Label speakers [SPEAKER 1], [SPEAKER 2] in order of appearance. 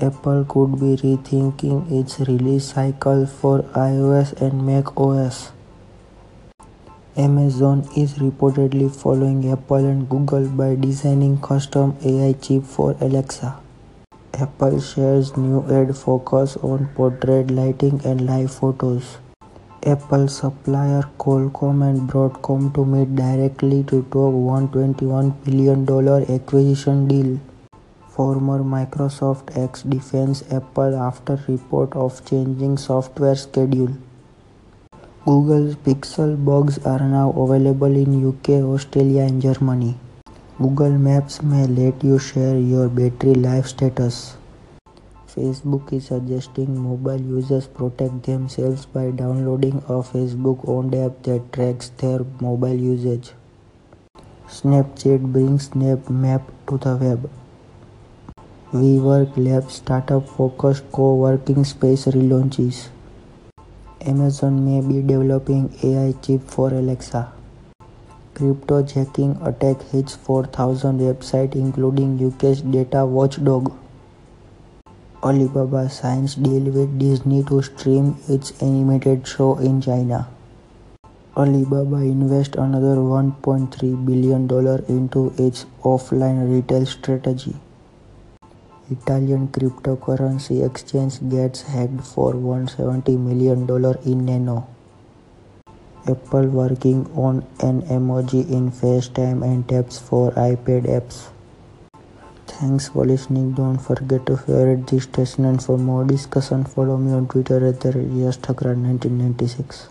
[SPEAKER 1] Apple could be rethinking its release cycle for iOS and macOS. Amazon is reportedly following Apple and Google by designing custom AI chip for Alexa. Apple shares new ad focus on portrait lighting and live photos. Apple supplier Qualcomm and Broadcom to meet directly to talk $121 billion acquisition deal. Former Microsoft ex defends Apple after report of changing software schedule. Google's Pixel Buds are now available in UK, Australia and Germany. Google Maps may let you share your battery life status. Facebook is suggesting mobile users protect themselves by downloading a Facebook owned app that tracks their mobile usage. Snapchat brings Snap Map to the web. WeWork Labs startup focused co working space relaunches. Amazon may be developing AI chip for Alexa. Cryptojacking attack hits 4,000 websites including UK's data watchdog. Alibaba signs deal with Disney to stream its animated show in China. Alibaba invests another $1.3 billion into its offline retail strategy. Italian cryptocurrency exchange gets hacked for $170 million in Nano. Apple working on Animoji in FaceTime and taps for iPad apps. Thanks for listening. Don't forget to favorite this station and for more discussion follow me on Twitter at the 1996